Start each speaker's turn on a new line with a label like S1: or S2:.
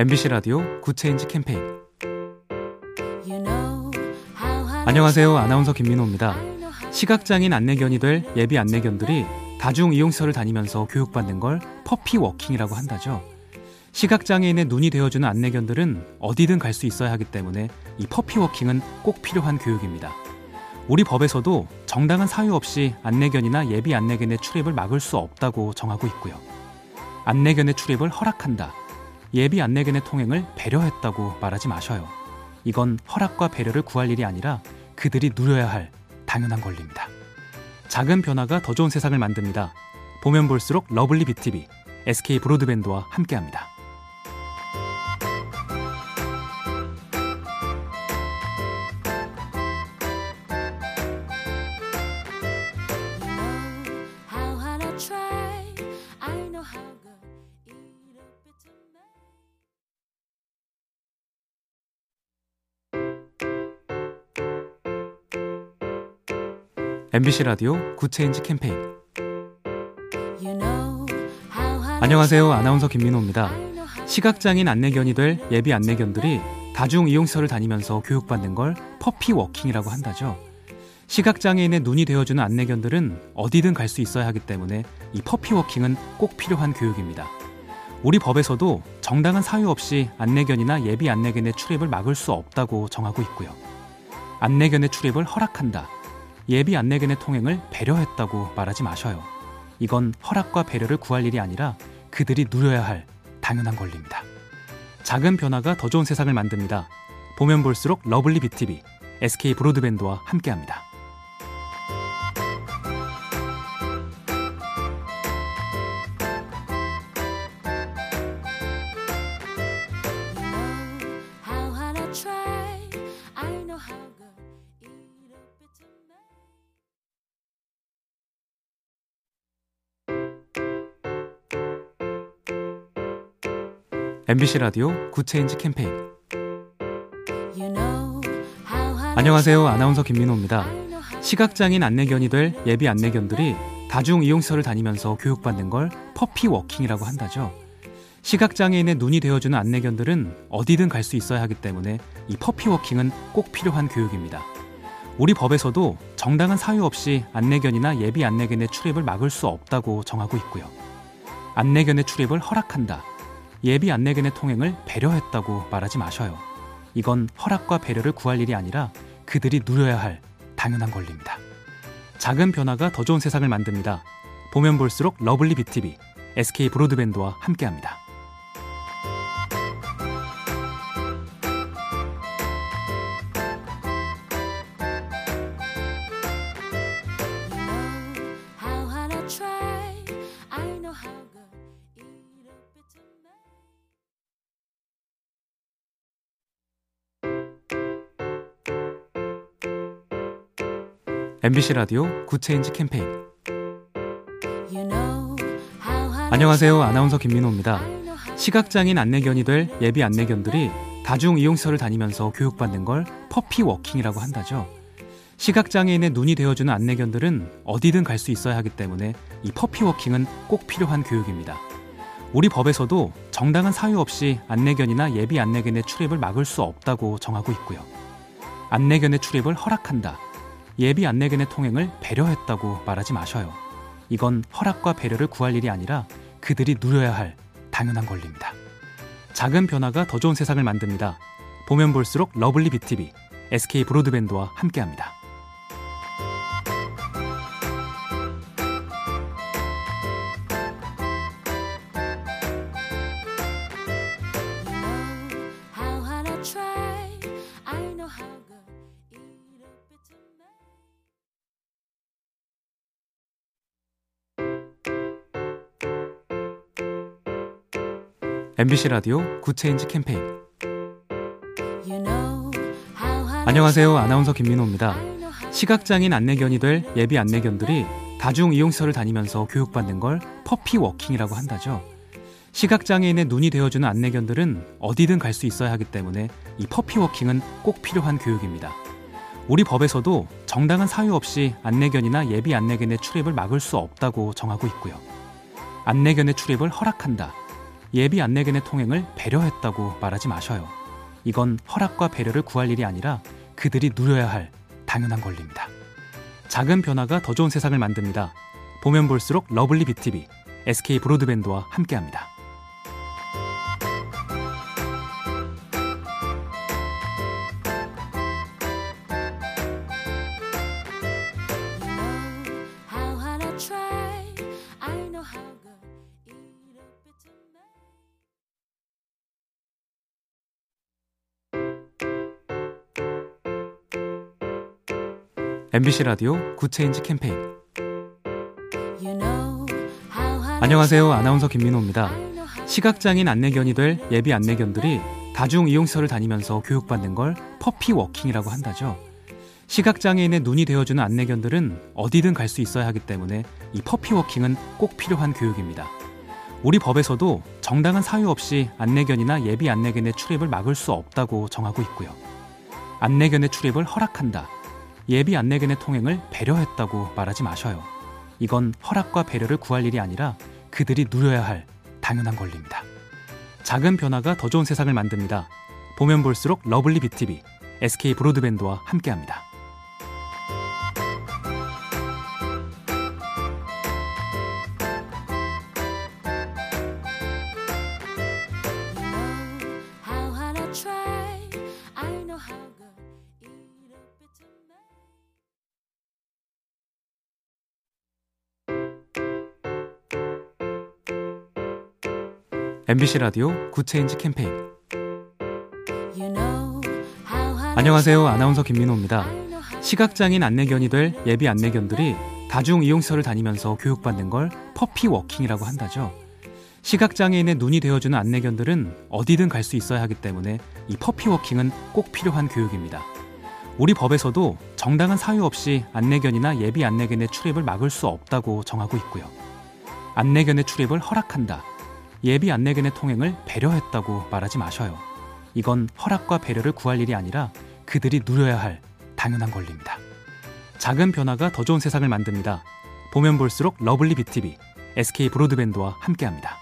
S1: MBC 라디오 Good Change 캠페인 안녕하세요. 아나운서 김민호입니다. 시각장애인 안내견이 될 예비 안내견들이 다중 이용시설을 다니면서 교육받는 걸 puppy walking이라고 한다죠. 시각장애인의 눈이 되어주는 안내견들은 어디든 갈 수 있어야 하기 때문에 이 puppy walking은 꼭 필요한 교육입니다. 우리 법에서도 정당한 사유 없이 안내견이나 예비 안내견의 출입을 막을 수 없다고 정하고 있고요. 안내견의 출입을 허락한다. 예비 안내견의 통행을 배려했다고 말하지 마셔요. 이건 허락과 배려를 구할 일이 아니라 그들이 누려야 할 당연한 권리입니다. 작은 변화가 더 좋은 세상을 만듭니다. 보면 볼수록 lovely B tv SK 브로드밴드와 함께합니다. MBC 라디오 Good Change 캠페인 안녕하세요. 아나운서 김민호입니다. 시각장애인 안내견이 될 예비 안내견들이 다중 이용시설을 다니면서 교육받는 걸 puppy walking이라고 한다죠. 시각장애인의 눈이 되어주는 안내견들은 어디든 갈 수 있어야 하기 때문에 이 puppy walking은 꼭 필요한 교육입니다. 우리 법에서도 정당한 사유 없이 안내견이나 예비 안내견의 출입을 막을 수 없다고 정하고 있고요. 안내견의 출입을 허락한다. 예비 안내견의 통행을 배려했다고 말하지 마셔요. 이건 허락과 배려를 구할 일이 아니라 그들이 누려야 할 당연한 권리입니다. 작은 변화가 더 좋은 세상을 만듭니다. 보면 볼수록 lovely B tv SK 브로드밴드와 함께합니다. MBC 라디오 Good Change 캠페인 안녕하세요. 아나운서 김민호입니다. 시각장애인 안내견이 될 예비 안내견들이 다중 이용시설을 다니면서 교육받는 걸 puppy walking이라고 한다죠. 시각장애인의 눈이 되어주는 안내견들은 어디든 갈 수 있어야 하기 때문에 이 puppy walking은 꼭 필요한 교육입니다. 우리 법에서도 정당한 사유 없이 안내견이나 예비 안내견의 출입을 막을 수 없다고 정하고 있고요. 안내견의 출입을 허락한다. 예비 안내견의 통행을 배려했다고 말하지 마셔요. 이건 허락과 배려를 구할 일이 아니라 그들이 누려야 할 당연한 권리입니다. 작은 변화가 더 좋은 세상을 만듭니다. 보면 볼수록 lovely B tv SK 브로드밴드와 함께합니다. MBC 라디오 Good Change 캠페인 안녕하세요. 아나운서 김민호입니다. 시각장애인 안내견이 될 예비 안내견들이 다중 이용시설을 다니면서 교육받는 걸 puppy walking이라고 한다죠. 시각장애인의 눈이 되어주는 안내견들은 어디든 갈 수 있어야 하기 때문에 이 puppy walking은 꼭 필요한 교육입니다. 우리 법에서도 정당한 사유 없이 안내견이나 예비 안내견의 출입을 막을 수 없다고 정하고 있고요. 안내견의 출입을 허락한다. 예비 안내견의 통행을 배려했다고 말하지 마셔요. 이건 허락과 배려를 구할 일이 아니라 그들이 누려야 할 당연한 권리입니다. 작은 변화가 더 좋은 세상을 만듭니다. 보면 볼수록 lovely B tv SK 브로드밴드와 함께합니다. MBC 라디오 good change 캠페인 안녕하세요. 아나운서 김민호입니다. 시각장애인 안내견이 될 예비 안내견들이 다중 이용시설을 다니면서 교육받는 걸 puppy walking이라고 한다죠. 시각장애인의 눈이 되어주는 안내견들은 어디든 갈 수 있어야 하기 때문에 이 puppy walking은 꼭 필요한 교육입니다. 우리 법에서도 정당한 사유 없이 안내견이나 예비 안내견의 출입을 막을 수 없다고 정하고 있고요. 안내견의 출입을 허락한다. 예비 안내견의 통행을 배려했다고 말하지 마셔요. 이건 허락과 배려를 구할 일이 아니라 그들이 누려야 할 당연한 권리입니다. 작은 변화가 더 좋은 세상을 만듭니다. 보면 볼수록 lovely B tv SK 브로드밴드와 함께합니다. MBC 라디오 good change 캠페인
S2: You know
S1: 안녕하세요. 아나운서 김민호입니다. 시각장애인 안내견이 될 예비 안내견들이 다중 이용시설을 다니면서 교육받는 걸 puppy walking이라고 한다죠. 시각장애인의 눈이 되어주는 안내견들은 어디든 갈 수 있어야 하기 때문에 이 puppy walking은 꼭 필요한 교육입니다. 우리 법에서도 정당한 사유 없이 안내견이나 예비 안내견의 출입을 막을 수 없다고 정하고 있고요. 안내견의 출입을 허락한다. 예비 안내견의 통행을 배려했다고 말하지 마셔요. 이건 허락과 배려를 구할 일이 아니라 그들이 누려야 할 당연한 권리입니다. 작은 변화가 더 좋은 세상을 만듭니다. 보면 볼수록 lovely B tv SK 브로드밴드와 함께합니다. MBC 라디오 good change 캠페인 안녕하세요. 아나운서 김민호입니다. 시각장애인 안내견이 될 예비 안내견들이 다중 이용시설을 다니면서 교육받는 걸 puppy walking이라고 한다죠. 시각장애인의 눈이 되어주는 안내견들은 어디든 갈 수 있어야 하기 때문에 이 puppy walking은 꼭 필요한 교육입니다. 우리 법에서도 정당한 사유 없이 안내견이나 예비 안내견의 출입을 막을 수 없다고 정하고 있고요. 안내견의 출입을 허락한다. 예비 안내견의 통행을 배려했다고 말하지 마셔요. 이건 허락과 배려를 구할 일이 아니라 그들이 누려야 할 당연한 권리입니다. 작은 변화가 더 좋은 세상을 만듭니다. 보면 볼수록 lovely B tv SK 브로드밴드와 함께합니다.